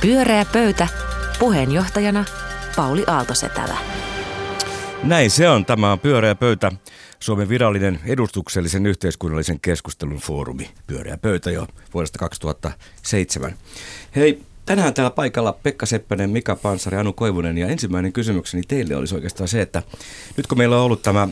Pyöreä pöytä. Puheenjohtajana Pauli Aaltosetälä. Näin se on. Tämä on Pyöreä pöytä, Suomen virallinen edustuksellisen yhteiskunnallisen keskustelun foorumi. Pyöreä pöytä jo vuodesta 2007. Hei, tänään täällä paikalla Pekka Seppänen, Mika Pansari, Anu Koivunen ja ensimmäinen kysymykseni teille olisi oikeastaan se, että nyt kun meillä on ollut tämä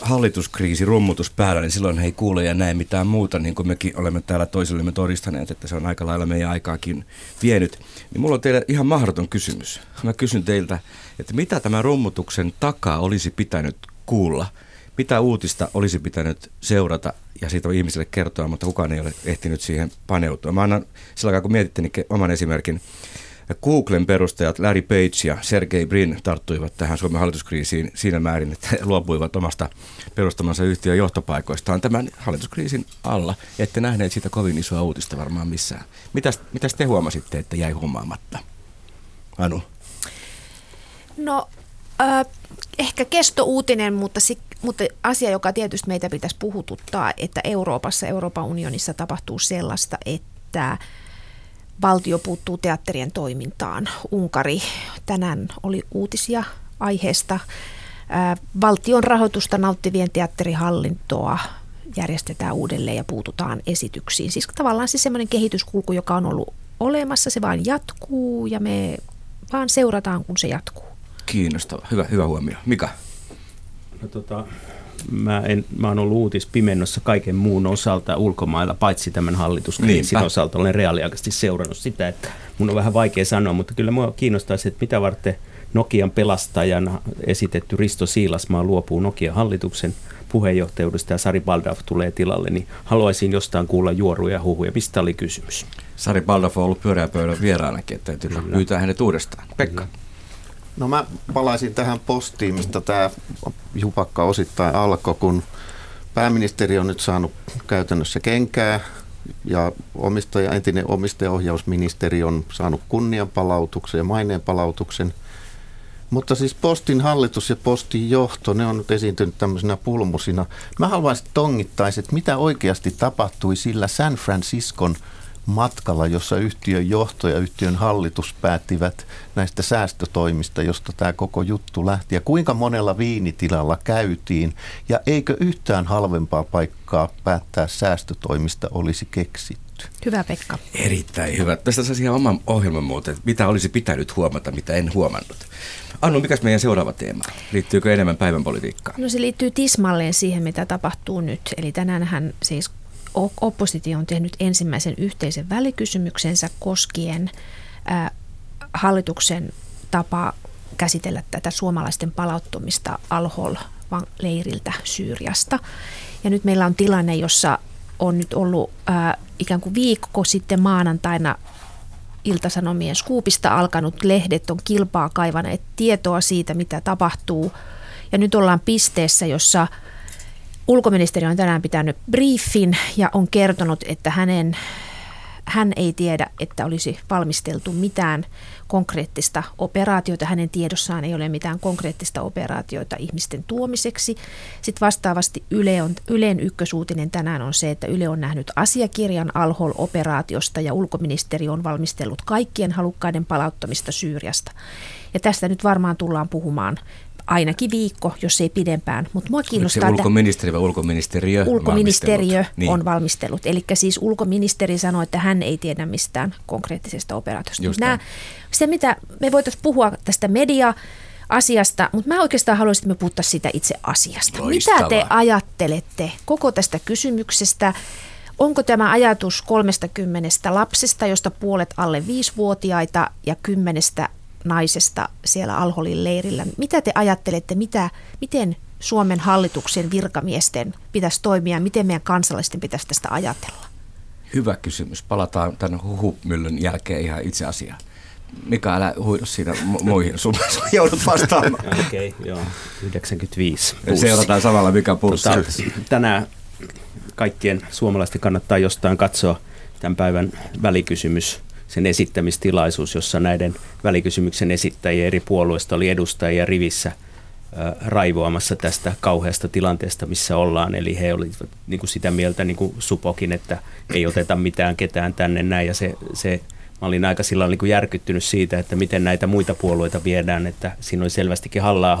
hallituskriisi rummutus päällä, niin silloin ei kuule ja näe mitään muuta, niin kuin mekin olemme täällä toisillemme todistaneet, että se on aika lailla meidän aikaakin vienyt. Niin mulla on teille ihan mahdoton kysymys. Mä kysyn teiltä, että mitä tämän rummutuksen takaa olisi pitänyt kuulla? Mitä uutista olisi pitänyt seurata ja siitä on ihmisille kertoa, mutta kukaan ei ole ehtinyt siihen paneutua. Mä annan sillä aikaa, kun mietitte, niin oman esimerkin. Googlen perustajat Larry Page ja Sergey Brin tarttuivat tähän Suomen hallituskriisiin siinä määrin, että luopuivat omasta perustamansa yhtiön johtopaikoistaan tämän hallituskriisin alla. Ette nähneet siitä kovin isoa uutista varmaan missään. Mitäs, mitäs te huomasitte, että jäi huomaamatta? Anu? No, äh, ehkä kestouutinen, mutta, si, mutta asia, joka tietysti meitä pitäisi puhututtaa, että Euroopassa, Euroopan unionissa tapahtuu sellaista, että valtio puuttuu teatterien toimintaan. Unkari, tänään oli uutisia aiheesta. Valtion rahoitusta nauttivien teatterihallintoa järjestetään uudelleen ja puututaan esityksiin. Siis tavallaan siis semmoinen kehityskulku, joka on ollut olemassa, se vain jatkuu ja me vaan seurataan, kun se jatkuu. Kiinnostava. Hyvä, hyvä huomio. Mika? No, tota, mä, en, mä oon ollut uutispimennossa kaiken muun osalta ulkomailla, paitsi tämän hallituskriisin osalta. Olen reaaliaikaisesti seurannut sitä, että mun on vähän vaikea sanoa, mutta kyllä mua kiinnostaisi, että mitä varten Nokian pelastajana esitetty Risto Siilasmaa luopuu Nokian hallituksen puheenjohtajuudesta ja Sari Baldaf tulee tilalle, niin haluaisin jostain kuulla juoruja ja huhuja. Mistä oli kysymys? Sari Baldaf on ollut pyöreäpöydän vieraanakin, että täytyy pyytää hänet uudestaan. Pekka. Kyllä. No mä palaisin tähän postiin, mistä tämä jupakka osittain alkoi, kun pääministeri on nyt saanut käytännössä kenkää ja omistaja, entinen omistajaohjausministeri on saanut kunnianpalautuksen ja maineenpalautuksen. Mutta siis postin hallitus ja postin johto, ne on nyt esiintynyt tämmöisenä pulmusina. Mä haluaisin tongittaisi, että mitä oikeasti tapahtui sillä San Franciscon – matkalla, jossa yhtiön johto ja yhtiön hallitus päättivät näistä säästötoimista, josta tämä koko juttu lähti. Ja kuinka monella viinitilalla käytiin ja eikö yhtään halvempaa paikkaa päättää säästötoimista olisi keksitty? Hyvä Pekka. Erittäin hyvä. Tästä saisi ihan oman ohjelman muuten, mitä olisi pitänyt huomata, mitä en huomannut. Annu, mikä meidän seuraava teema? Liittyykö enemmän päivän politiikkaan? No se liittyy tismalleen siihen, mitä tapahtuu nyt. Eli tänään siis oppositio on tehnyt ensimmäisen yhteisen välikysymyksensä koskien hallituksen tapa käsitellä tätä suomalaisten palauttumista Al-Hol-leiriltä Syyriasta. Ja nyt meillä on tilanne, jossa on nyt ollut ää, ikään kuin viikko sitten maanantaina Iltasanomien skuupista alkanut lehdet on kilpaa kaivaneet tietoa siitä, mitä tapahtuu. Ja nyt ollaan pisteessä, jossa Ulkoministeri on tänään pitänyt briefin ja on kertonut, että hänen, hän ei tiedä, että olisi valmisteltu mitään konkreettista operaatiota. Hänen tiedossaan ei ole mitään konkreettista operaatioita ihmisten tuomiseksi. Sitten vastaavasti Yle on, Ylen ykkösuutinen tänään on se, että Yle on nähnyt asiakirjan Al-Hol-operaatiosta ja ulkoministeri on valmistellut kaikkien halukkaiden palauttamista Syyriasta. Ja tästä nyt varmaan tullaan puhumaan ainakin viikko, jos ei pidempään. Mutta mua kiinnostaa... Se ulkoministeri vai ulkoministeriö? Ulkoministeriö niin. on valmistellut. Eli siis ulkoministeri sanoi, että hän ei tiedä mistään konkreettisesta operaatiosta. Nämä, se, mitä me voitaisiin puhua tästä media asiasta, mutta mä oikeastaan haluaisin, että me puhuttaisiin siitä itse asiasta. Loistavaa. Mitä te ajattelette koko tästä kysymyksestä? Onko tämä ajatus 30 lapsesta, josta puolet alle 5-vuotiaita ja kymmenestä naisesta siellä Alholin leirillä. Mitä te ajattelette, mitä, miten Suomen hallituksen virkamiesten pitäisi toimia, miten meidän kansalaisten pitäisi tästä ajatella? Hyvä kysymys. Palataan tämän huhumyllyn jälkeen ihan itse asiaan. Mika, älä huidu siinä muihin. Sun, sun joudut vastaamaan. Okei, okay, joo. 95. Seurataan samalla Mika pulssi. Tota, tänään kaikkien suomalaisten kannattaa jostain katsoa tämän päivän välikysymys sen esittämistilaisuus, jossa näiden välikysymyksen esittäjiä eri puolueista oli edustajia rivissä raivoamassa tästä kauheasta tilanteesta, missä ollaan. Eli he olivat niin kuin sitä mieltä, niin kuin Supokin, että ei oteta mitään ketään tänne näin. Ja se, se mä olin aika sillä niin kuin järkyttynyt siitä, että miten näitä muita puolueita viedään, että siinä oli selvästikin halla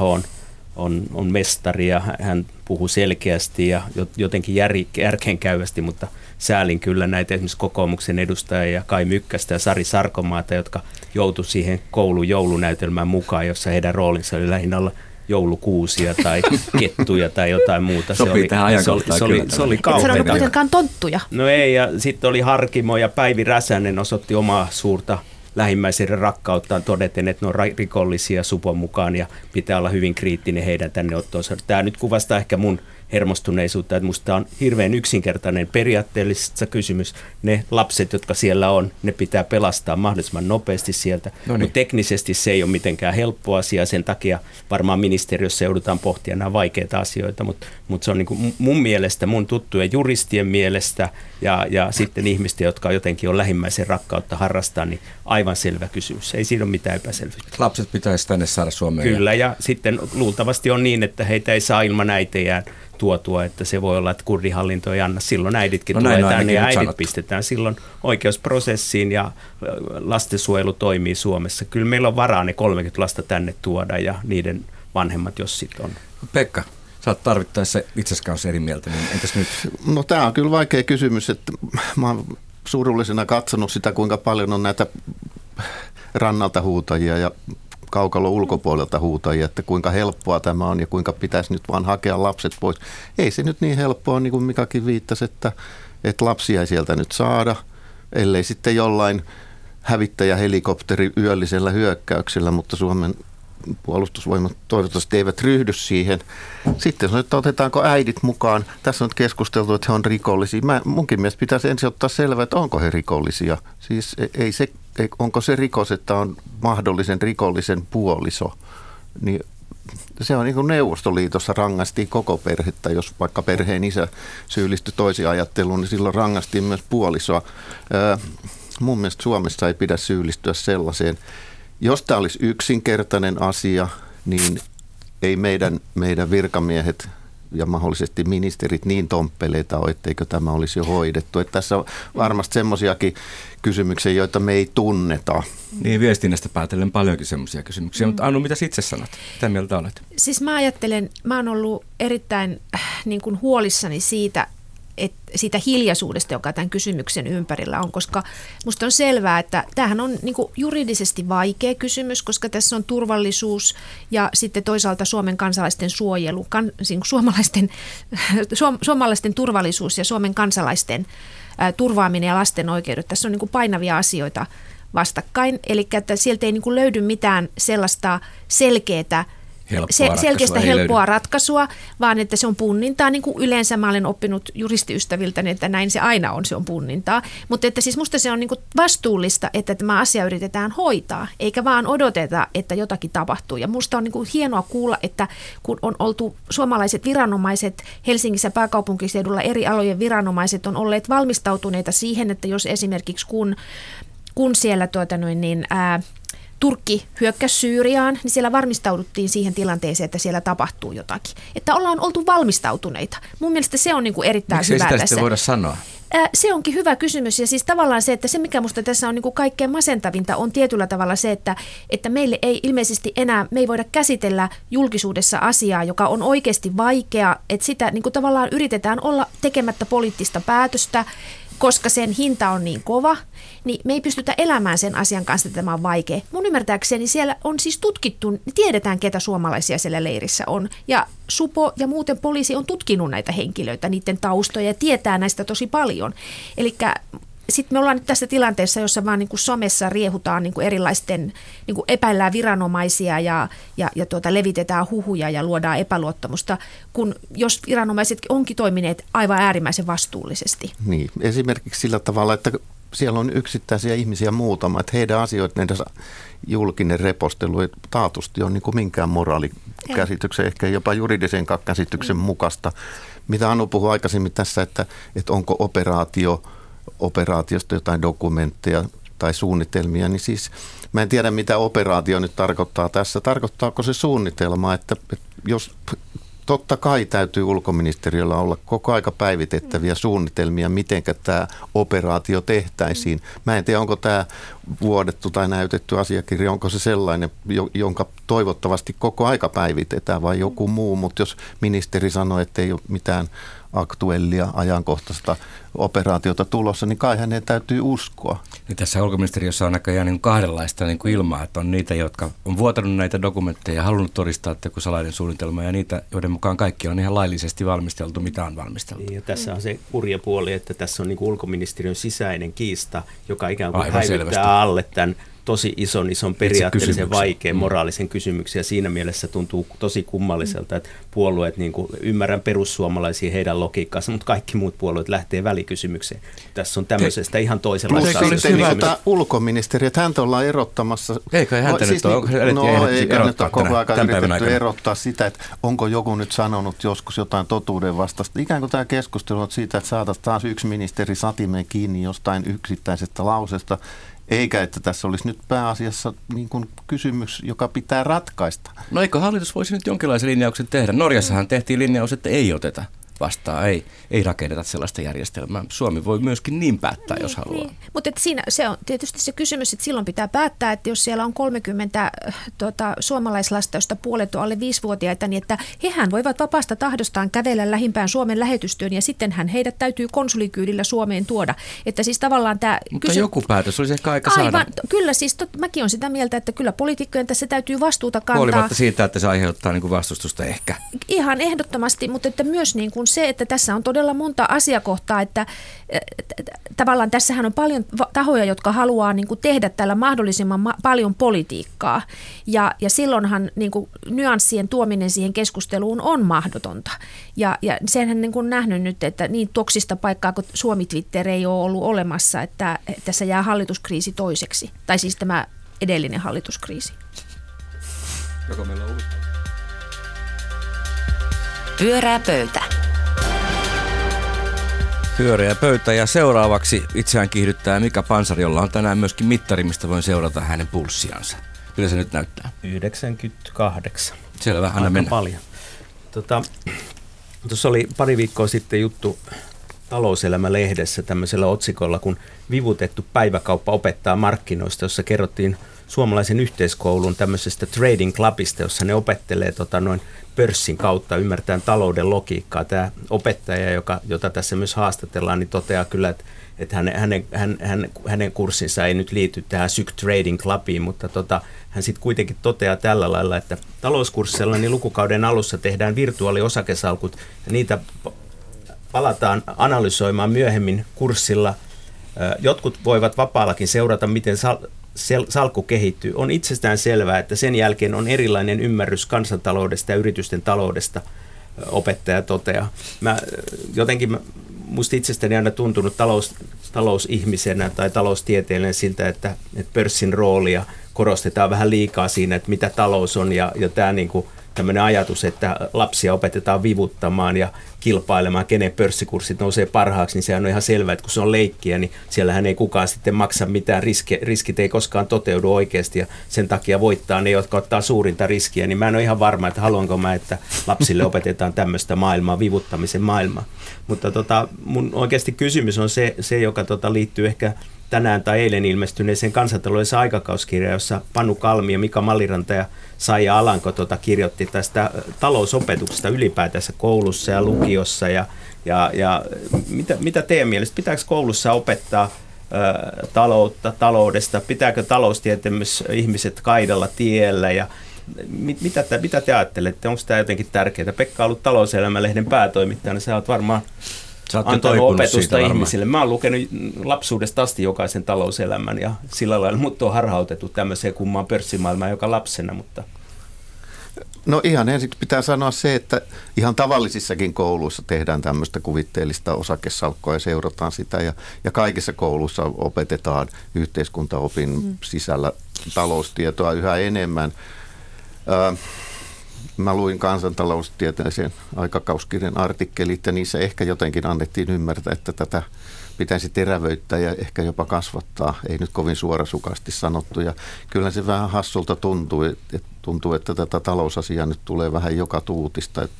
on, on mestari ja hän puhuu selkeästi ja jotenkin jär, järkeenkäyvästi, mutta säälin kyllä näitä esimerkiksi kokoomuksen edustajia Kai Mykkästä ja Sari Sarkomaata, jotka joutu siihen koulun joulunäytelmään mukaan, jossa heidän roolinsa oli lähinnä olla joulukuusia tai kettuja tai jotain muuta. Sopii se oli, tähän se oli, se oli, se oli kauheaa. tonttuja. No ei, ja sitten oli Harkimo ja Päivi Räsänen osoitti omaa suurta lähimmäisen rakkauttaan todeten, että ne on rikollisia supon mukaan ja pitää olla hyvin kriittinen heidän tänne ottoonsa. Tämä nyt kuvastaa ehkä mun hermostuneisuutta, että minusta on hirveän yksinkertainen periaatteellisessa kysymys. Ne lapset, jotka siellä on, ne pitää pelastaa mahdollisimman nopeasti sieltä, no niin. mutta teknisesti se ei ole mitenkään helppo asia, sen takia varmaan ministeriössä joudutaan pohtia nämä vaikeita asioita, mutta, mutta se on niin kuin mun mielestä, mun tuttujen juristien mielestä ja, ja sitten ihmisten, jotka jotenkin on lähimmäisen rakkautta harrastaa, niin aivan selvä kysymys. Ei siinä ole mitään epäselvyyttä. Lapset pitäisi tänne saada Suomeen. Kyllä, ja sitten luultavasti on niin, että heitä ei saa ilman äitejään tuotua, että se voi olla, että kurdihallinto ei anna. Silloin äiditkin no tulee tänne ja äidit sanottu. pistetään silloin oikeusprosessiin ja lastensuojelu toimii Suomessa. Kyllä meillä on varaa ne 30 lasta tänne tuoda ja niiden vanhemmat, jos sitten on. Pekka, sä oot tarvittaessa itse kanssa eri mieltä, niin entäs nyt? No tämä on kyllä vaikea kysymys, että mä oon surullisena katsonut sitä, kuinka paljon on näitä rannalta huutajia ja kaukalon ulkopuolelta huutajia, että kuinka helppoa tämä on ja kuinka pitäisi nyt vaan hakea lapset pois. Ei se nyt niin helppoa, niin kuin Mikakin viittasi, että, että lapsia ei sieltä nyt saada, ellei sitten jollain hävittäjähelikopteri yöllisellä hyökkäyksellä, mutta Suomen puolustusvoimat toivottavasti eivät ryhdy siihen. Sitten on, että otetaanko äidit mukaan. Tässä on keskusteltu, että he on rikollisia. Mä, munkin mielestä pitäisi ensin ottaa selvää, että onko he rikollisia. Siis e, ei se, ei, onko se rikos, että on mahdollisen rikollisen puoliso. Niin se on niin kuin Neuvostoliitossa rangaistiin koko perhettä, jos vaikka perheen isä syyllistyi toisiin ajatteluun, niin silloin rangaistiin myös puolisoa. Mun mielestä Suomessa ei pidä syyllistyä sellaiseen. Jos tämä olisi yksinkertainen asia, niin ei meidän, meidän virkamiehet ja mahdollisesti ministerit niin tomppeleita ole, etteikö tämä olisi jo hoidettu. Että tässä on varmasti semmoisiakin kysymyksiä, joita me ei tunneta. Niin, viestinnästä päätellen paljonkin semmoisia kysymyksiä. Mm. Mutta Anu, mitä itse sanot? Mitä mieltä olet? Siis mä ajattelen, mä oon ollut erittäin äh, niin kuin huolissani siitä, et siitä hiljaisuudesta, joka tämän kysymyksen ympärillä on, koska minusta on selvää, että tämähän on niin juridisesti vaikea kysymys, koska tässä on turvallisuus ja sitten toisaalta Suomen kansalaisten suojelu, kan, niin suomalaisten, suom, suomalaisten turvallisuus ja Suomen kansalaisten turvaaminen ja lasten oikeudet. Tässä on niin painavia asioita vastakkain, eli että sieltä ei niin löydy mitään sellaista selkeää helppoa se, selkeästä helppoa löydy. ratkaisua, vaan että se on punnintaa, niin kuin yleensä mä olen oppinut juristiystäviltä, että näin se aina on, se on punnintaa. Mutta että siis musta se on niin kuin vastuullista, että tämä asia yritetään hoitaa, eikä vaan odoteta, että jotakin tapahtuu. Ja musta on niin kuin hienoa kuulla, että kun on oltu suomalaiset viranomaiset Helsingissä pääkaupunkiseudulla, eri alojen viranomaiset on olleet valmistautuneita siihen, että jos esimerkiksi kun kun siellä tuota noin, niin, ää, Turkki hyökkäsi Syyriaan, niin siellä varmistauduttiin siihen tilanteeseen, että siellä tapahtuu jotakin. Että ollaan oltu valmistautuneita. Mun mielestä se on niin kuin erittäin Miksi hyvä sitä tässä. voida sanoa? Se onkin hyvä kysymys ja siis tavallaan se, että se mikä minusta tässä on niin kuin kaikkein masentavinta on tietyllä tavalla se, että, että meille ei ilmeisesti enää, me ei voida käsitellä julkisuudessa asiaa, joka on oikeasti vaikea, että sitä niin kuin tavallaan yritetään olla tekemättä poliittista päätöstä koska sen hinta on niin kova, niin me ei pystytä elämään sen asian kanssa, että tämä on vaikea. Mun ymmärtääkseni siellä on siis tutkittu, niin tiedetään ketä suomalaisia siellä leirissä on. Ja Supo ja muuten poliisi on tutkinut näitä henkilöitä, niiden taustoja ja tietää näistä tosi paljon. Eli sitten me ollaan nyt tässä tilanteessa, jossa vaan niin kuin somessa riehutaan niin kuin erilaisten, niin kuin epäillään viranomaisia ja, ja, ja tuota, levitetään huhuja ja luodaan epäluottamusta, kun jos viranomaiset onkin toimineet aivan äärimmäisen vastuullisesti. Niin, esimerkiksi sillä tavalla, että siellä on yksittäisiä ihmisiä muutama, että heidän asioiden julkinen repostelu ei taatusti on niin kuin minkään moraalikäsityksen, ehkä jopa juridisen käsityksen mukaista. Mitä Anu puhui aikaisemmin tässä, että, että onko operaatio – operaatiosta jotain dokumentteja tai suunnitelmia, niin siis mä en tiedä mitä operaatio nyt tarkoittaa tässä. Tarkoittaako se suunnitelma, että jos totta kai täytyy ulkoministeriöllä olla koko aika päivitettäviä suunnitelmia, miten tämä operaatio tehtäisiin. Mä en tiedä, onko tämä vuodettu tai näytetty asiakirja, onko se sellainen, jonka toivottavasti koko aika päivitetään vai joku muu, mutta jos ministeri sanoo, että ei ole mitään aktuellia, ajankohtaista operaatiota tulossa, niin kai hänen täytyy uskoa. Niin tässä ulkoministeriössä on näköjään niin kahdenlaista niin kuin ilmaa, että on niitä, jotka on vuotanut näitä dokumentteja ja halunnut todistaa, että joku salainen suunnitelma, ja niitä, joiden mukaan kaikki on ihan laillisesti valmisteltu, mitä on valmisteltu. Niin, ja tässä on se kurja puoli, että tässä on niin kuin ulkoministeriön sisäinen kiista, joka ikään kuin Aivan häivyttää selvästi. alle tämän tosi ison, ison periaatteellisen vaikean mm. moraalisen kysymyksen ja siinä mielessä tuntuu tosi kummalliselta, mm. että puolueet, niin kuin, ymmärrän perussuomalaisia heidän logiikkaansa, mutta kaikki muut puolueet lähtee välikysymykseen. Tässä on tämmöisestä ihan toisenlaista Plus sitten hyvä, että ulkoministeri, että häntä ollaan erottamassa. Eikö häntä siis nyt ole, no, eikä nyt ole koko ajan yritetty erottaa sitä, että onko joku nyt sanonut joskus jotain totuuden vastasta. Ikään kuin tämä keskustelu on siitä, että saataisiin taas yksi ministeri satimeen kiinni jostain yksittäisestä lausesta, eikä että tässä olisi nyt pääasiassa niin kuin kysymys, joka pitää ratkaista. No eikö hallitus voisi nyt jonkinlaisen linjauksen tehdä? Norjassahan tehtiin linjaus, että ei oteta vastaan. Ei, ei rakenneta sellaista järjestelmää. Suomi voi myöskin niin päättää, niin, jos haluaa. Niin. Mutta siinä se on tietysti se kysymys, että silloin pitää päättää, että jos siellä on 30 tota, suomalaislasta, joista puolet on alle viisivuotiaita, niin että hehän voivat vapaasta tahdostaan kävellä lähimpään Suomen lähetystyön ja sittenhän heidät täytyy konsulikyydillä Suomeen tuoda. Että siis tavallaan tämä Mutta kysy... joku päätös olisi ehkä aika Aivan, saada. Kyllä siis, tot, mäkin olen sitä mieltä, että kyllä poliitikkojen tässä täytyy vastuuta kantaa. Huolimatta siitä, että se aiheuttaa niin kuin vastustusta ehkä. Ihan ehdottomasti, mutta että myös niin kuin se, että tässä on todella monta asiakohtaa, että tavallaan tässähän on paljon tahoja, jotka haluaa niin kuin tehdä tällä mahdollisimman ma- paljon politiikkaa. Ja, ja silloinhan niin kuin nyanssien tuominen siihen keskusteluun on mahdotonta. Ja, ja senhän niin kuin nähnyt nyt, että niin toksista paikkaa kuin Suomi Twitter ei ole ollut olemassa, että tässä jää hallituskriisi toiseksi. Tai siis tämä edellinen hallituskriisi. Joko meillä on Pyörää pöytä. Pyöreä pöytä ja seuraavaksi itseään kiihdyttää Mika Pansari, jolla on tänään myöskin mittari, mistä voin seurata hänen pulssiansa. Kyllä se nyt näyttää? 98. Selvä, anna mennä. paljon. Tota, tuossa oli pari viikkoa sitten juttu Talouselämä-lehdessä tämmöisellä otsikolla, kun vivutettu päiväkauppa opettaa markkinoista, jossa kerrottiin suomalaisen yhteiskoulun tämmöisestä trading clubista, jossa ne opettelee tota, noin pörssin kautta ymmärtää talouden logiikkaa. Tämä opettaja, joka, jota tässä myös haastatellaan, niin toteaa kyllä, että, että hänen, hänen, hänen, hänen kurssinsa ei nyt liity tähän Syk Trading Clubiin, mutta tota, hän sitten kuitenkin toteaa tällä lailla, että talouskurssilla niin lukukauden alussa tehdään virtuaaliosakesalkut ja niitä palataan analysoimaan myöhemmin kurssilla. Jotkut voivat vapaallakin seurata, miten salkku kehittyy. On itsestään selvää, että sen jälkeen on erilainen ymmärrys kansantaloudesta ja yritysten taloudesta, opettaja toteaa. Mä, jotenkin musta itsestäni aina tuntunut talous, talousihmisenä tai taloustieteilijänä siltä, että, että pörssin roolia korostetaan vähän liikaa siinä, että mitä talous on ja, ja tämä niin kuin tämmöinen ajatus, että lapsia opetetaan vivuttamaan ja kilpailemaan, kenen pörssikurssit nousee parhaaksi, niin sehän on ihan selvää, että kun se on leikkiä, niin siellähän ei kukaan sitten maksa mitään, riske, riskit ei koskaan toteudu oikeasti ja sen takia voittaa ne, jotka ottaa suurinta riskiä, niin mä en ole ihan varma, että haluanko mä, että lapsille opetetaan tämmöistä maailmaa, vivuttamisen maailmaa. Mutta tota, mun oikeasti kysymys on se, se joka tota liittyy ehkä tänään tai eilen ilmestyneeseen kansantaloudessa aikakauskirja, jossa Panu Kalmi ja Mika Maliranta ja Saija Alanko tuota, kirjoitti tästä talousopetuksesta ylipäätänsä koulussa ja lukiossa. Ja, ja, ja mitä, mitä teidän mielestä, pitääkö koulussa opettaa ö, taloutta, taloudesta, pitääkö taloustieteen ihmiset kaidalla tiellä ja mit, mitä, te, mitä te ajattelette, onko tämä jotenkin tärkeää? Pekka on ollut talouselämälehden päätoimittajana, sä oot varmaan antanut opetusta ihmisille. Mä oon lukenut lapsuudesta asti jokaisen talouselämän ja sillä lailla mut on harhautettu tämmöiseen kummaan pörssimaailmaan joka lapsena, mutta No ihan ensiksi pitää sanoa se, että ihan tavallisissakin kouluissa tehdään tämmöistä kuvitteellista osakesalkkoa ja seurataan sitä. Ja, ja kaikissa kouluissa opetetaan yhteiskuntaopin mm. sisällä taloustietoa yhä enemmän. Ö, Mä luin kansantaloustieteellisen aikakauskirjan artikkelit ja niissä ehkä jotenkin annettiin ymmärtää, että tätä pitäisi terävöittää ja ehkä jopa kasvattaa. Ei nyt kovin suorasukasti sanottu. Ja kyllä se vähän hassulta tuntuu, että tuntuu, että tätä talousasiaa nyt tulee vähän joka tuutista. Että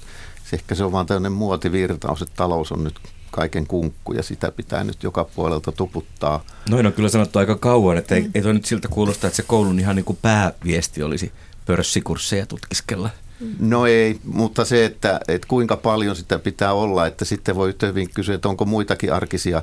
ehkä se on vaan tämmöinen muotivirtaus, että talous on nyt kaiken kunkku ja sitä pitää nyt joka puolelta tuputtaa. Noin on kyllä sanottu aika kauan, että ei, mm. ei toi nyt siltä kuulosta, että se koulun ihan niin kuin pääviesti olisi pörssikursseja tutkiskella. No ei, mutta se, että, että kuinka paljon sitä pitää olla, että sitten voi hyvin kysyä, että onko muitakin arkisia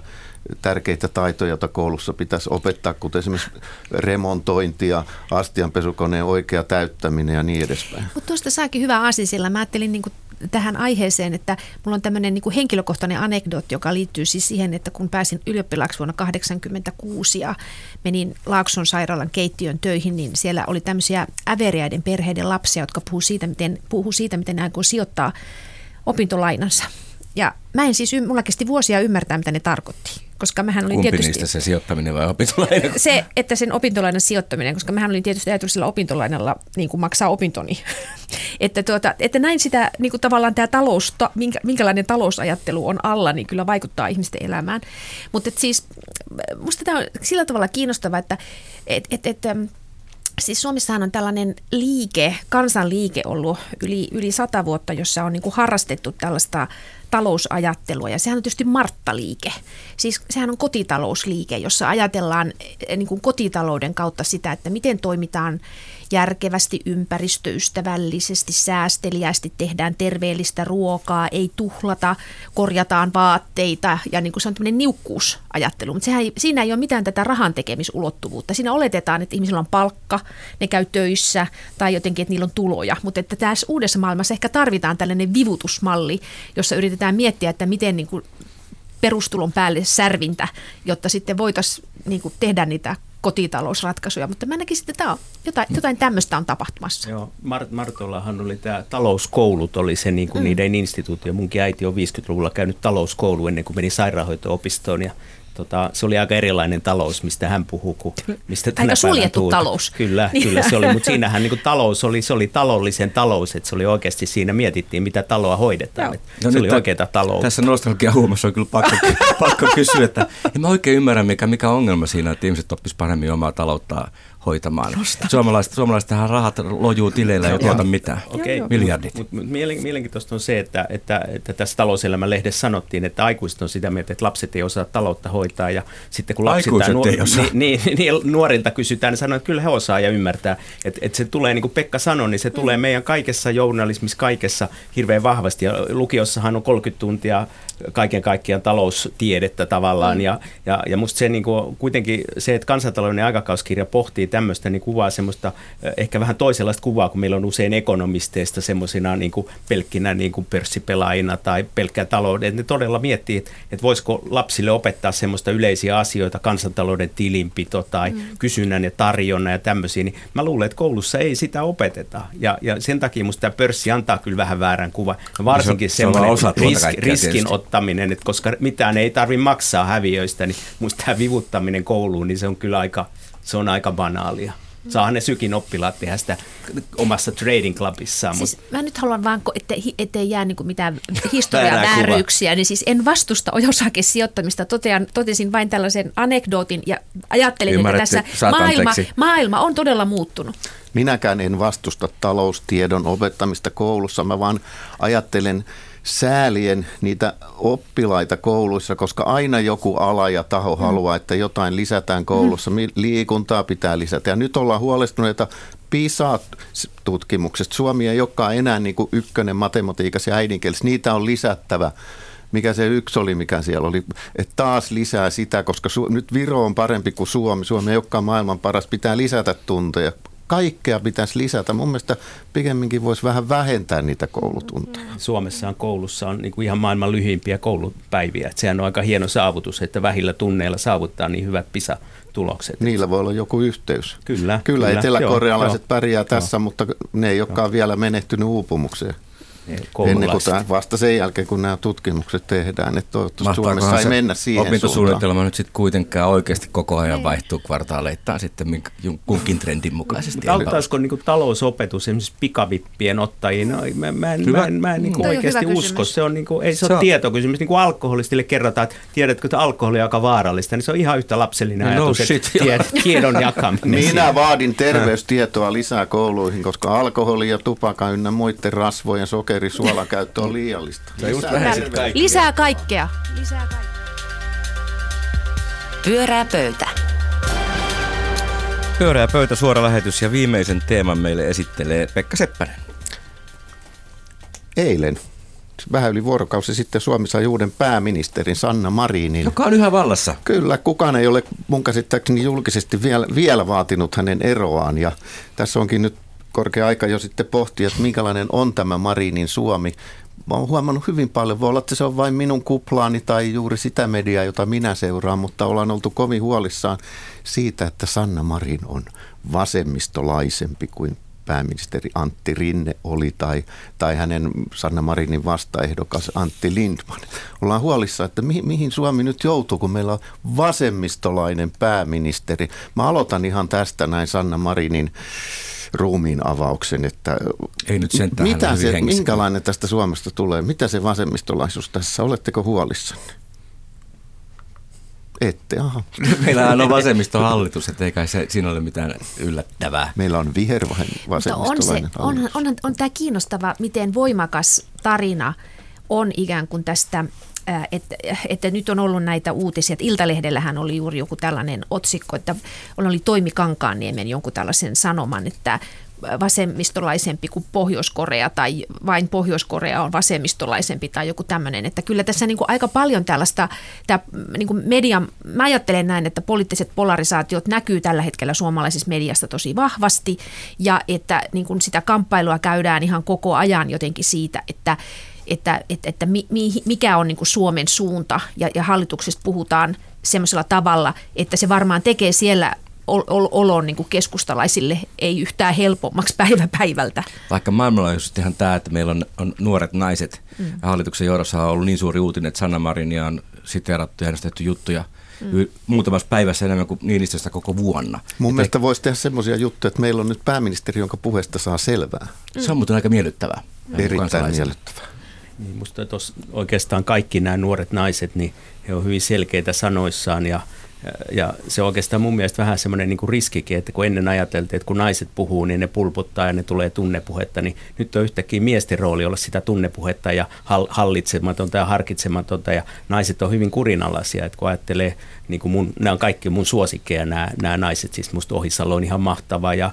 tärkeitä taitoja, joita koulussa pitäisi opettaa, kuten esimerkiksi remontointia, astianpesukoneen oikea täyttäminen ja niin edespäin. Mutta tuosta saakin hyvä asia, sillä mä ajattelin niin kuin tähän aiheeseen, että mulla on tämmöinen niin henkilökohtainen anekdootti, joka liittyy siis siihen, että kun pääsin ylioppilaaksi vuonna 1986 ja menin Laakson sairaalan keittiön töihin, niin siellä oli tämmöisiä äveriäiden perheiden lapsia, jotka puhuu siitä, miten, puhuu siitä, miten ne aikoo sijoittaa opintolainansa. Ja mä en siis, mulla kesti vuosia ymmärtää, mitä ne tarkoitti. Koska mähän olin Kumpi tietysti, niistä se sijoittaminen vai opintolaina? Se, että sen opintolainan sijoittaminen, koska mähän olin tietysti ajatellut sillä opintolainalla niin kuin maksaa opintoni. että, tuota, että näin sitä niin kuin tavallaan tämä talous, minkä, minkälainen talousajattelu on alla, niin kyllä vaikuttaa ihmisten elämään. Mutta siis musta tämä on sillä tavalla kiinnostavaa, että et, et, et, Siis Suomessahan on tällainen liike, kansanliike ollut yli, yli sata vuotta, jossa on niin kuin harrastettu tällaista talousajattelua ja sehän on tietysti Martta-liike. Siis sehän on kotitalousliike, jossa ajatellaan eh, niin kuin kotitalouden kautta sitä, että miten toimitaan järkevästi, ympäristöystävällisesti, säästeliästi, tehdään terveellistä ruokaa, ei tuhlata, korjataan vaatteita ja niin kuin se on tämmöinen niukkuusajattelu. Mutta sehän siinä ei ole mitään tätä rahan tekemisulottuvuutta. Siinä oletetaan, että ihmisillä on palkka, ne käy töissä tai jotenkin, että niillä on tuloja. Mutta että tässä uudessa maailmassa ehkä tarvitaan tällainen vivutusmalli, jossa yritetään miettiä, että miten niin kuin perustulon päälle särvintä, jotta sitten voitaisiin niin tehdä niitä kotitalousratkaisuja, mutta mä näkisin, että tämä on, jotain, jotain tämmöistä on tapahtumassa. Joo, Mart, Martollahan oli tämä talouskoulut, oli se niin kuin mm. niiden instituutio. Munkin äiti on 50-luvulla käynyt talouskoulu ennen kuin meni sairaanhoito-opistoon ja tota, se oli aika erilainen talous, mistä hän puhuu, kuin mistä tänä Aika suljettu talous. Kyllä, kyllä se oli, mutta siinähän niin kuin talous oli, se oli taloudellisen talous, että se oli oikeasti siinä mietittiin, mitä taloa hoidetaan. No se oli oikeaa taloutta. Tässä nostalgia huomassa on kyllä pakko, pakko kysyä, että en mä oikein ymmärrä, mikä, mikä ongelma siinä, että ihmiset oppisivat paremmin omaa talouttaan hoitamaan. Suomalaiset, suomalaisethan rahat lojuu tileillä ei tuota mitään. Okay. Miljardit. Mutta mut mielenkiintoista on se, että, että, että tässä talouselämän lehdessä sanottiin, että aikuiset on sitä mieltä, että lapset ei osaa taloutta hoitaa. Ja sitten kun lapset nuor- osaa. Niin, niin, niin, nuorilta kysytään, niin sanoo, että kyllä he osaa ja ymmärtää. Että, että se tulee, niin kuin Pekka sanoi, niin se mm. tulee meidän kaikessa journalismissa, kaikessa hirveän vahvasti. Ja lukiossahan on 30 tuntia kaiken kaikkiaan taloustiedettä tavallaan. Mm. Ja, ja, ja musta se niin kuin, kuitenkin se, että kansantalouden aikakauskirja pohtii tämmöistä, niin kuvaa semmoista ehkä vähän toisenlaista kuvaa, kun meillä on usein ekonomisteista semmoisina niin kuin pelkkinä niin kuin pörssipelaajina tai pelkkää talouden. Että ne todella miettii, että, että voisiko lapsille opettaa semmoista yleisiä asioita, kansantalouden tilinpito tai mm. kysynnän ja tarjonnan ja tämmöisiä. Niin mä luulen, että koulussa ei sitä opeteta. Ja, ja sen takia musta tämä pörssi antaa kyllä vähän väärän kuvan. Varsinkin se, semmoinen osa risk, riskin ottaminen, että koska mitään ei tarvitse maksaa häviöistä, niin musta tämä vivuttaminen kouluun, niin se on kyllä aika, se on aika banaalia. Saahan ne sykin oppilaat tehdä sitä omassa trading clubissaan. Siis mutta... Mä nyt haluan vaan, ettei, ettei jää niin mitään historiaa vääryyksiä, niin siis en vastusta osakesijoittamista. Totean, totesin vain tällaisen anekdootin ja ajattelin, Ymmärrätte, että tässä maailma, maailma on todella muuttunut. Minäkään en vastusta taloustiedon opettamista koulussa, mä vaan ajattelen säälien niitä oppilaita kouluissa, koska aina joku ala ja taho mm. haluaa, että jotain lisätään koulussa. Mm. Liikuntaa pitää lisätä. Ja nyt ollaan huolestuneita PISA-tutkimuksesta. Suomi ei olekaan enää niin kuin ykkönen matematiikassa ja äidinkielessä. Niitä on lisättävä mikä se yksi oli, mikä siellä oli, että taas lisää sitä, koska Su- nyt Viro on parempi kuin Suomi. Suomi ei olekaan maailman paras, pitää lisätä tunteja kaikkea pitäisi lisätä. Mun mielestä pikemminkin voisi vähän vähentää niitä koulutunteja. Suomessa on koulussa on niin kuin ihan maailman lyhyimpiä koulupäiviä. Et sehän on aika hieno saavutus, että vähillä tunneilla saavuttaa niin hyvät PISA tulokset. Niillä voi olla joku yhteys. Kyllä. Kyllä, kyllä eteläkorealaiset joo, pärjää joo, tässä, joo. mutta ne ei olekaan joo. vielä menehtynyt uupumukseen. Ennen kuin tämä, vasta sen jälkeen, kun nämä tutkimukset tehdään, että toivottavasti Suomessa ei mennä siihen opintosuunnitelma suuntaan. nyt sitten kuitenkaan oikeasti koko ajan vaihtuu kvartaaleittain sitten kunkin trendin mukaisesti. auttaisiko niin talousopetus esimerkiksi pikavippien ottajiin? No, mä, mä, en, mä en, mä en niin kuin oikeasti usko. Se on, niin kuin, ei se, se ole tietokysymys. Niin kuin alkoholistille kerrotaan, että tiedätkö, että alkoholi on aika vaarallista, niin se on ihan yhtä lapsellinen no ajatus, shit, tied, tiedon jakaminen. Minä vaadin terveystietoa lisää kouluihin, koska alkoholi ja tupaka ynnä muiden rasvojen sokerin sokerisuolan käyttö on liiallista. Lisää, Lisää kaikkea. Lisää kaikkea. Pyörää pöytä. Pyörää pöytä, suora lähetys ja viimeisen teeman meille esittelee Pekka Seppänen. Eilen, vähän yli vuorokausi sitten Suomi sai uuden pääministerin Sanna Marinin. Joka on yhä vallassa. Kyllä, kukaan ei ole mun käsittääkseni julkisesti vielä, vielä vaatinut hänen eroaan ja tässä onkin nyt korkea aika jo sitten pohtia, että minkälainen on tämä Marinin Suomi. Mä oon huomannut hyvin paljon, voi olla, että se on vain minun kuplaani tai juuri sitä mediaa, jota minä seuraan, mutta ollaan oltu kovin huolissaan siitä, että Sanna Marin on vasemmistolaisempi kuin pääministeri Antti Rinne oli tai, tai hänen Sanna Marinin vastaehdokas Antti Lindman. Ollaan huolissa, että mi, mihin Suomi nyt joutuu, kun meillä on vasemmistolainen pääministeri. Mä aloitan ihan tästä näin Sanna Marinin ruumiin avauksen, että Ei nyt mitä se, minkälainen tästä Suomesta tulee, mitä se vasemmistolaisuus tässä, oletteko huolissanne? Ette, aha. Meillähän on vasemmistohallitus, että eikä se, siinä ole mitään yllättävää. Meillä on vihervasemmistolainen on, se, on, on, on tämä kiinnostava, miten voimakas tarina on ikään kuin tästä että, että nyt on ollut näitä uutisia, että Iltalehdellähän oli juuri joku tällainen otsikko, että oli Toimi Kankaanniemen jonkun tällaisen sanoman, että vasemmistolaisempi kuin Pohjois-Korea tai vain Pohjois-Korea on vasemmistolaisempi tai joku tämmöinen. Että kyllä tässä niin kuin aika paljon tällaista, tämä niin kuin media, mä ajattelen näin, että poliittiset polarisaatiot näkyy tällä hetkellä suomalaisessa mediassa tosi vahvasti ja että niin kuin sitä kamppailua käydään ihan koko ajan jotenkin siitä, että että, että, että mikä on niin Suomen suunta ja, ja hallituksesta puhutaan semmoisella tavalla, että se varmaan tekee siellä olon niin kuin keskustalaisille ei yhtään helpommaksi päivä päivältä. Vaikka maailmanlaajuisesti ihan tämä, että meillä on, on nuoret naiset mm. hallituksen johdossa on ollut niin suuri uutinen, että Sanna Marinia on siteerattu ja hänestä tehty juttuja mm. muutamassa päivässä enemmän kuin Niinistöstä koko vuonna. Mun että mielestä voisi tehdä semmoisia juttuja, että meillä on nyt pääministeri, jonka puheesta saa selvää. Mm. Se on muuten aika miellyttävää. Erittäin miellyttävää. Niin musta oikeastaan kaikki nämä nuoret naiset, niin he ovat hyvin selkeitä sanoissaan ja ja se on oikeastaan mun mielestä vähän semmoinen niin riskikin, että kun ennen ajateltiin, että kun naiset puhuu, niin ne pulputtaa ja ne tulee tunnepuhetta, niin nyt on yhtäkkiä miesten rooli olla sitä tunnepuhetta ja hallitsematonta ja harkitsematonta ja naiset on hyvin kurinalaisia, että kun ajattelee, niin kuin mun, nämä on kaikki mun suosikkeja nämä, nämä naiset, siis musta Ohisalo on ihan mahtava ja,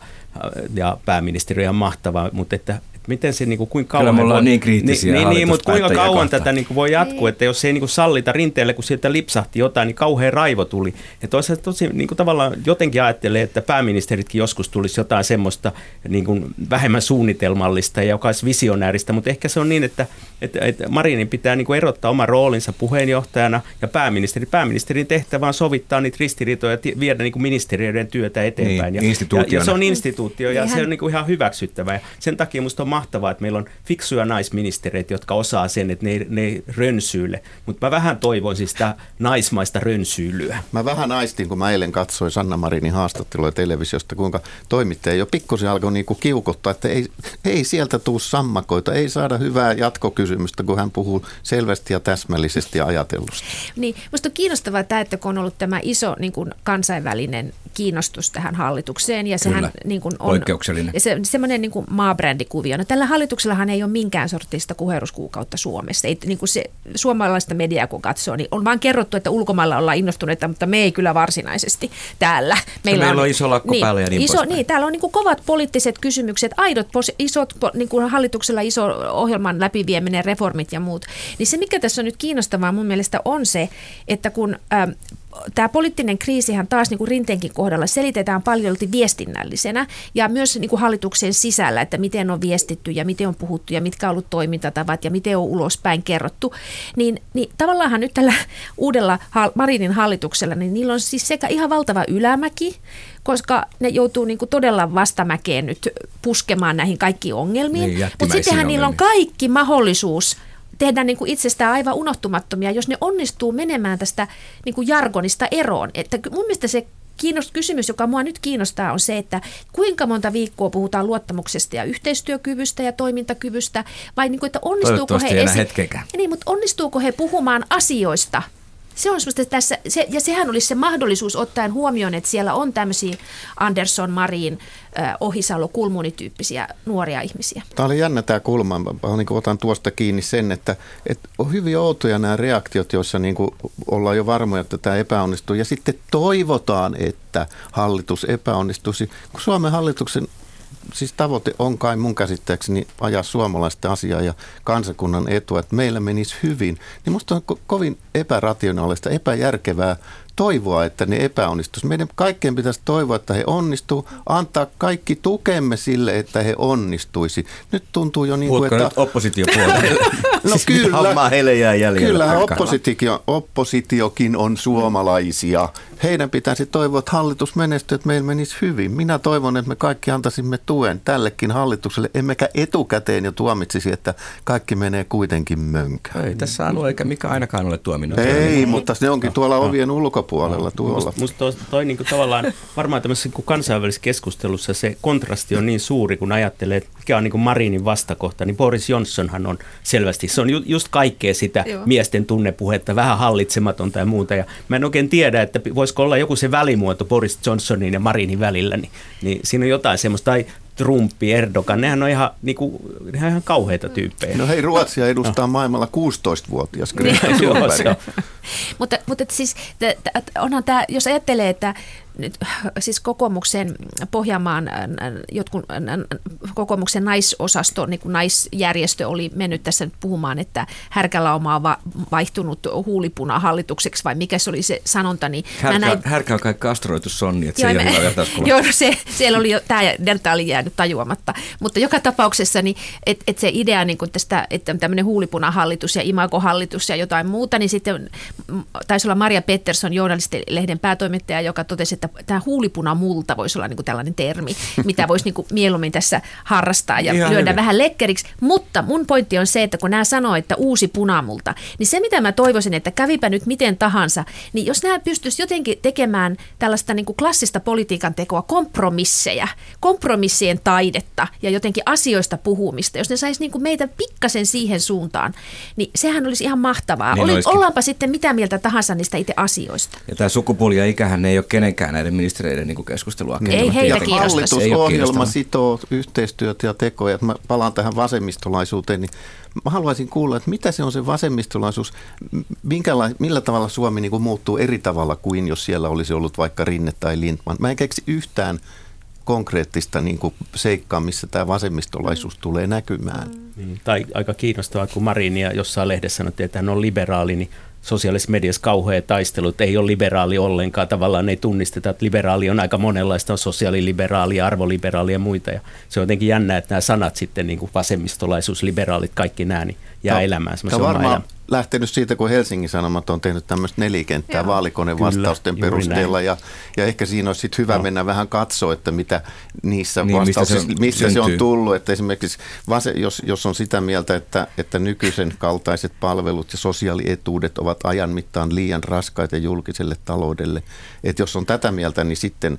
ja pääministeri on ihan mahtava, mutta että miten se, niin kuin, kuinka kauan... Kyllä me ollaan niin kriittisiä Niin, niin mutta kuinka kauan kohta. tätä niin kuin voi jatkua, että jos ei niin kuin sallita rinteelle, kun sieltä lipsahti jotain, niin kauhean raivo tuli. Ja toisaalta tosi niin kuin tavallaan jotenkin ajattelee, että pääministeritkin joskus tulisi jotain semmoista niin kuin vähemmän suunnitelmallista ja joka olisi visionääristä, mutta ehkä se on niin, että, että, että Marinin pitää niin kuin erottaa oma roolinsa puheenjohtajana ja pääministeri. Pääministerin tehtävä on sovittaa niitä ristiriitoja ja viedä niin kuin ministeriöiden työtä eteenpäin. Niin, ja, ja, ja, se on instituutio ja niin se on niin kuin ihan hyväksyttävää. Ja sen takia minusta on mahtavaa, että meillä on fiksuja naisministereitä, jotka osaa sen, että ne, ne rönsyille. Mutta mä vähän toivoisin sitä naismaista rönsyylyä. Mä vähän aistin, kun mä eilen katsoin Sanna Marinin haastattelua televisiosta, kuinka toimittaja jo pikkusen alkoi niinku kiukuttaa, että ei, ei sieltä tuu sammakoita, ei saada hyvää jatkokysymystä, kun hän puhuu selvästi ja täsmällisesti ja ajatellusti. Niin, musta on kiinnostavaa tämä, että kun on ollut tämä iso niin kuin kansainvälinen kiinnostus tähän hallitukseen. Ja sehän Kyllä, niin kuin on, poikkeuksellinen. Se, semmoinen niin kuin maabrändikuvio. No, tällä hallituksellahan ei ole minkään sortista kuheruskuukautta Suomessa. Ei, niin kuin se, suomalaista mediaa kun katsoo, niin on vaan kerrottu, että ulkomailla ollaan innostuneita, mutta me ei kyllä varsinaisesti täällä. Meillä, meillä on, on iso lakko niin, päällä ja niin iso, niin, täällä on niin kuin kovat poliittiset kysymykset, aidot, pos, isot, niin kuin hallituksella iso ohjelman läpivieminen, reformit ja muut. Niin se, mikä tässä on nyt kiinnostavaa mun mielestä on se, että kun ähm, tämä poliittinen kriisihän taas niin kuin Rinteenkin kohdalla selitetään paljon viestinnällisenä ja myös niin kuin hallituksen sisällä, että miten on viestitty ja miten on puhuttu ja mitkä on ollut toimintatavat ja miten on ulospäin kerrottu. Niin, niin tavallaanhan nyt tällä uudella Marinin hallituksella, niin niillä on siis sekä ihan valtava ylämäki, koska ne joutuu niin kuin todella vastamäkeen nyt puskemaan näihin kaikkiin ongelmiin. Niin, Mutta sittenhän niillä on kaikki mahdollisuus – tehdä niin kuin itsestään aivan unohtumattomia, jos ne onnistuu menemään tästä niin kuin jargonista eroon. Että mun mielestä se kiinnost, kysymys, joka mua nyt kiinnostaa, on se, että kuinka monta viikkoa puhutaan luottamuksesta ja yhteistyökyvystä ja toimintakyvystä, vai niin kuin, että onnistuuko he, esi- niin, mutta onnistuuko he puhumaan asioista se on semmoista tässä, se, ja sehän olisi se mahdollisuus ottaen huomioon, että siellä on tämmöisiä Anderson, Marin, Ohisalo, Kulmuni-tyyppisiä nuoria ihmisiä. Tämä oli jännä tämä kulma. Mä niin otan tuosta kiinni sen, että, että on hyvin outoja nämä reaktiot, joissa niin kuin ollaan jo varmoja, että tämä epäonnistuu. Ja sitten toivotaan, että hallitus epäonnistuisi. Kun Suomen hallituksen siis tavoite on kai mun käsittääkseni ajaa suomalaisten asiaa ja kansakunnan etua, että meillä menisi hyvin, niin musta on ko- kovin epärationaalista, epäjärkevää toivoa, että ne epäonnistuisi. Meidän kaikkien pitäisi toivoa, että he onnistuu, antaa kaikki tukemme sille, että he onnistuisi. Nyt tuntuu jo niin kuin, että... nyt oppositiopuolelle? no siis kyllä. heille jää jäljellä. Kyllähän oppositiokin on suomalaisia. Heidän pitäisi toivoa, että hallitus menestyy, että meillä menisi hyvin. Minä toivon, että me kaikki antaisimme tuen tällekin hallitukselle, emmekä etukäteen jo tuomitsisi, että kaikki menee kuitenkin mönkään. Ei tässä on eikä mikä ainakaan ole tuominut. Ei, mutta ne onkin tuolla ovien ulkopuolella ulkopuolella tuolla. Musta, musta toi, toi niin tavallaan varmaan tämmöisessä niin kansainvälisessä keskustelussa se kontrasti on niin suuri, kun ajattelee, että mikä on niin Marinin vastakohta, niin Boris Johnsonhan on selvästi, se on ju, just kaikkea sitä Joo. miesten tunnepuhetta, vähän hallitsematonta ja muuta. Ja mä en oikein tiedä, että voisiko olla joku se välimuoto Boris Johnsonin ja Marinin välillä, niin, niin siinä on jotain semmoista, tai Trumpi, Erdogan, nehän on ihan, niinku, nehän on ihan kauheita tyyppejä. No hei, Ruotsia edustaa no. maailmalla 16-vuotias Greta Thunberg. mutta, mutta siis, onhan tämä, jos ajattelee, että siis kokoomuksen Pohjanmaan äh, jotkut äh, kokoomuksen naisosasto, niin kuin naisjärjestö oli mennyt tässä nyt puhumaan, että härkälauma on vaihtunut huulipuna hallitukseksi vai mikä se oli se sanonta. Niin härkä, näin, härkä on kai kastroitu sonni, että joo, se ei ole Joo, se, siellä oli jo, tämä delta oli jäänyt tajuamatta, mutta joka tapauksessa niin, että et se idea niin kuin tästä, että tämmöinen huulipunahallitus ja imagohallitus ja jotain muuta, niin sitten taisi olla Maria Pettersson, journalistilehden päätoimittaja, joka totesi, että tämä huulipunamulta voisi olla niin kuin tällainen termi, mitä voisi niin kuin mieluummin tässä harrastaa ja Ihan lyödä hyvin. vähän lekkeriksi. Mutta mun pointti on se, että kun nämä sanoo, että uusi punamulta, niin se mitä mä toivoisin, että kävipä nyt miten tahansa, niin jos nämä pystyisi jotenkin tekemään tällaista niin kuin klassista politiikan tekoa, kompromisseja, kompromissien taidetta ja jotenkin asioista puhumista, jos ne saisi niin kuin meitä pikkasen siihen suuntaan, niin sehän olisi ihan mahtavaa. Niin Oli, ollaanpa sitten mitä mieltä tahansa niistä itse asioista. Ja tämä sukupuoli ja ikähän ei ole kenenkään näiden ministereiden niin keskustelua. Niin. Ei heitä. Hallitusohjelma sitoo yhteistyötä ja tekoja. Mä palaan tähän vasemmistolaisuuteen, niin mä haluaisin kuulla, että mitä se on se vasemmistolaisuus, Minkäla- millä tavalla Suomi niin kuin muuttuu eri tavalla kuin jos siellä olisi ollut vaikka Rinne tai Lindman. Mä en keksi yhtään konkreettista niin kuin seikkaa, missä tämä vasemmistolaisuus tulee näkymään. Mm. Niin, tai aika kiinnostavaa, kun Marinia jossain lehdessä sanottiin, että hän on liberaali, niin sosiaalisessa mediassa kauhea taistelu, että ei ole liberaali ollenkaan. Tavallaan ei tunnisteta, että liberaali on aika monenlaista, on sosiaaliliberaali, arvoliberaali ja muita. Ja se on jotenkin jännä, että nämä sanat sitten, niin kuin vasemmistolaisuus, liberaalit, kaikki nämä, niin jää no, elämään semmoisen varmaan lähtenyt siitä, kun Helsingin Sanomat on tehnyt tämmöistä nelikenttää vaalikonevastausten perusteella ja, ja ehkä siinä olisi hyvä no. mennä vähän katsoa, että mitä niissä niin, vastauksissa, mistä, se on, missä se on tullut. Että esimerkiksi vase, jos, jos on sitä mieltä, että, että nykyisen kaltaiset palvelut ja sosiaalietuudet ovat ajan mittaan liian raskaita julkiselle taloudelle, että jos on tätä mieltä, niin sitten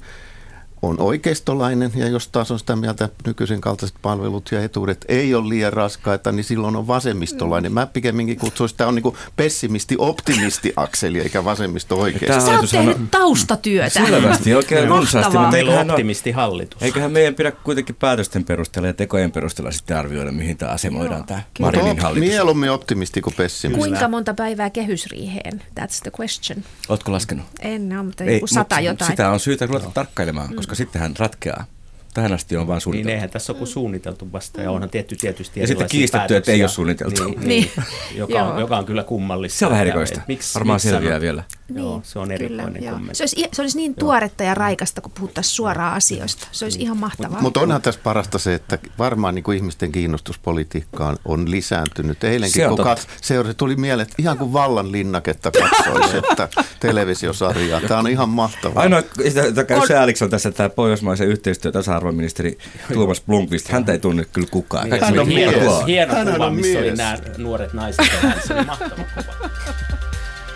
on oikeistolainen ja jos taas on sitä mieltä, että nykyisen kaltaiset palvelut ja etuudet ei ole liian raskaita, niin silloin on vasemmistolainen. Mä pikemminkin kutsuisin, että tämä on niin pessimisti-optimisti-akseli eikä vasemmisto oikeisto. Sä oot tehnyt taustatyötä. Selvästi, oikein runsaasti. Mutta eiköhän optimistihallitus. Eiköhän meidän pidä kuitenkin päätösten perusteella ja tekojen perusteella sitten arvioida, mihin tämä asemoidaan no, tämä Marinin hallitus. Mieluummin optimisti kuin pessimisti. Kuinka monta päivää kehysriiheen? That's the question. Oletko laskenut? En ole, mutta ei, sata jotain. Sitä on syytä ruveta tarkkailemaan, koska koska sittenhän ratkeaa. Tähän asti on vain suunniteltu. Niin, eihän tässä ole kuin suunniteltu vasta, ja onhan tietty tietysti Ja sitten kiistetty, että ei ole suunniteltu. Niin, niin. joka, on, joka on kyllä kummallista. Se on vähän erikoista. Miksi, Varmaan miksi selviää sanoo? vielä. Niin, joo, se on erikoinen kyllä, kommentti. Se olisi, se olisi niin tuoretta ja raikasta, kun puhuttaisiin suoraan asioista. Se olisi niin. ihan mahtavaa. Mutta mut onhan tässä parasta se, että varmaan niin kuin ihmisten kiinnostus politiikkaan on lisääntynyt. Eilenkin, se kun kat- seurasi, tuli mieleen, että ihan kuin vallan linnaketta katsoisi, että televisiosarjaa. Tämä on ihan mahtavaa. Ainoa, sitä käy sääliksi on tässä tämä pohjoismaisen yhteistyö- tasa-arvoministeri Tuomas Blomqvist. Häntä ei tunne kyllä kukaan. Niin, hän on hieno, hieno kuva, missä oli nämä nuoret naiset. Se oli mahtava kuva.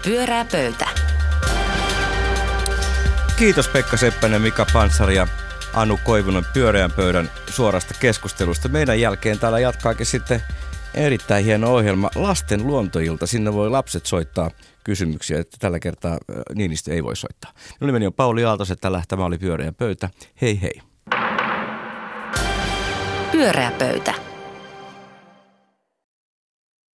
Pyörää pöytä. Kiitos Pekka Seppänen, Mika Panssari ja Anu Koivunen pyöreän pöydän suorasta keskustelusta. Meidän jälkeen täällä jatkaakin sitten Erittäin hieno ohjelma. Lasten luontoilta. Sinne voi lapset soittaa kysymyksiä, että tällä kertaa Niinistö ei voi soittaa. Minun nimeni on Pauli Aaltos, tällä tämä oli Pyöreä pöytä. Hei hei. Pyöreä pöytä.